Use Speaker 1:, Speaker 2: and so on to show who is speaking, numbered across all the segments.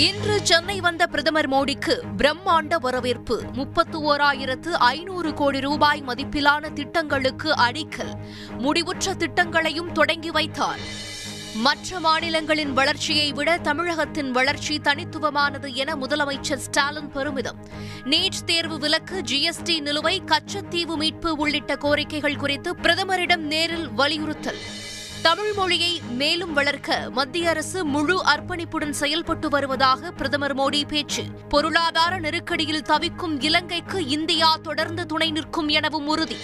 Speaker 1: இன்று சென்னை வந்த பிரதமர் மோடிக்கு பிரம்மாண்ட வரவேற்பு. முப்பத்து ஓராயிரத்து ஐநூறு கோடி ரூபாய் மதிப்பிலான திட்டங்களுக்கு அடிக்கல். முடிவுற்ற திட்டங்களையும் தொடங்கி வைத்தார். மற்ற மாநிலங்களின் வளர்ச்சியை விட தமிழகத்தின் வளர்ச்சி தனித்துவமானது என முதலமைச்சர் ஸ்டாலின் பெருமிதம். நீட் தேர்வு விலக்கு ஜிஎஸ்டி நிலுவை கச்சத்தீவு மீட்பு உள்ளிட்ட கோரிக்கைகள் குறித்து பிரதமரிடம் நேரில் வலியுறுத்தல். தமிழ் மொழியை மேலும் வளர்க்க மத்திய அரசு முழு அர்ப்பணிப்புடன் செயல்பட்டு வருவதாக பிரதமர் மோடி பேச்சு. பொருளாதார நெருக்கடியில் தவிக்கும் இலங்கைக்கு இந்தியா தொடர்ந்து துணை நிற்கும் எனவும் உறுதி.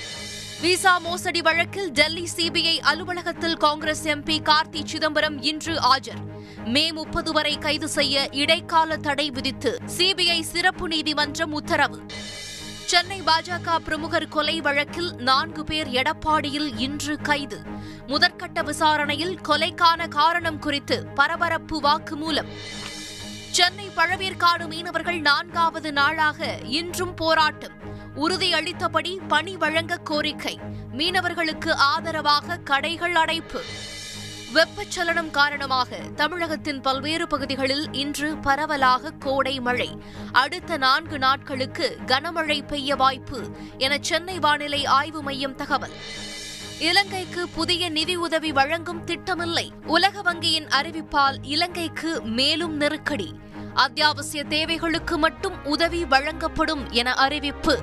Speaker 1: விசா மோசடி வழக்கில் டெல்லி சிபிஐ அலுவலகத்தில் காங்கிரஸ் எம்பி கார்த்தி சிதம்பரம் இன்று ஆஜர். மே முப்பது வரை கைது செய்ய இடைக்கால தடை விதித்து சிபிஐ சிறப்பு நீதிமன்றம் உத்தரவு. சென்னை பாஜக பிரமுகர் கொலை வழக்கில் நான்கு பேர் எடப்பாடியில் இன்று கைது. முதற்கட்ட விசாரணையில் கொலைக்கான காரணம் குறித்து பரபரப்பு வாக்குமூலம். சென்னை பழவேற்காடு மீனவர்கள் நான்காவது நாளாக இன்றும் போராட்டம். உறுதியளித்தபடி பணி வழங்க கோரிக்கை. மீனவர்களுக்கு ஆதரவாக கடைகள் அடைப்பு. வெப்பச்சலனம் காரணமாக தமிழகத்தின் பல்வேறு பகுதிகளில் இன்று பரவலாக கோடை மழை. அடுத்த நான்கு நாட்களுக்கு கனமழை பெய்ய வாய்ப்பு என சென்னை வானிலை ஆய்வு மையம் தகவல். இலங்கைக்கு புதிய நிதியுதவி வழங்கும் திட்டமில்லை. உலக வங்கியின் அறிவிப்பால் இலங்கைக்கு மேலும் நெருக்கடி. அத்தியாவசிய தேவைகளுக்கு மட்டும் உதவி வழங்கப்படும் என அறிவிப்பு.